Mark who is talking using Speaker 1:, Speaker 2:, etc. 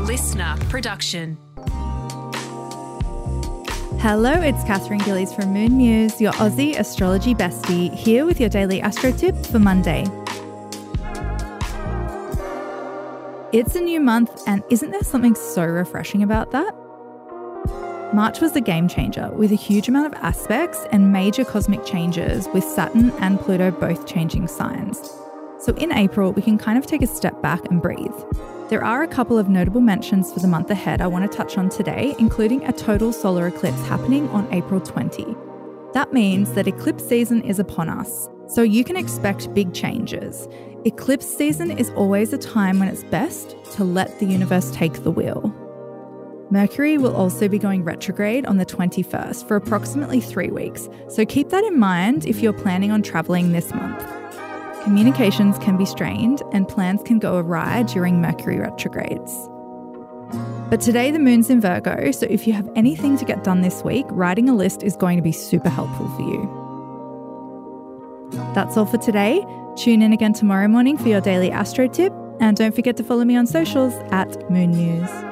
Speaker 1: LiSTNR production.
Speaker 2: Hello, it's Katherine Gillies from Moon Muse, your Aussie astrology bestie, here with your daily astro tip for Monday. It's a new month, and isn't there something so refreshing about that? March was a game changer with a huge amount of aspects and major cosmic changes, with Saturn and Pluto both changing signs. So in April, we can kind of take a step back and breathe. There are a couple of notable mentions for the month ahead I want to touch on today, including a total solar eclipse happening on April 20. That means that eclipse season is upon us, so you can expect big changes. Eclipse season is always a time when it's best to let the universe take the wheel. Mercury will also be going retrograde on the 21st for approximately three weeks, so keep that in mind if you're planning on travelling this month. Communications can be strained and plans can go awry during Mercury retrogrades. But today the moon's in Virgo, so if you have anything to get done this week, writing a list is going to be super helpful for you. That's all for today. Tune in again tomorrow morning for your daily astro tip, and don't forget to follow me on socials at Moon Muse.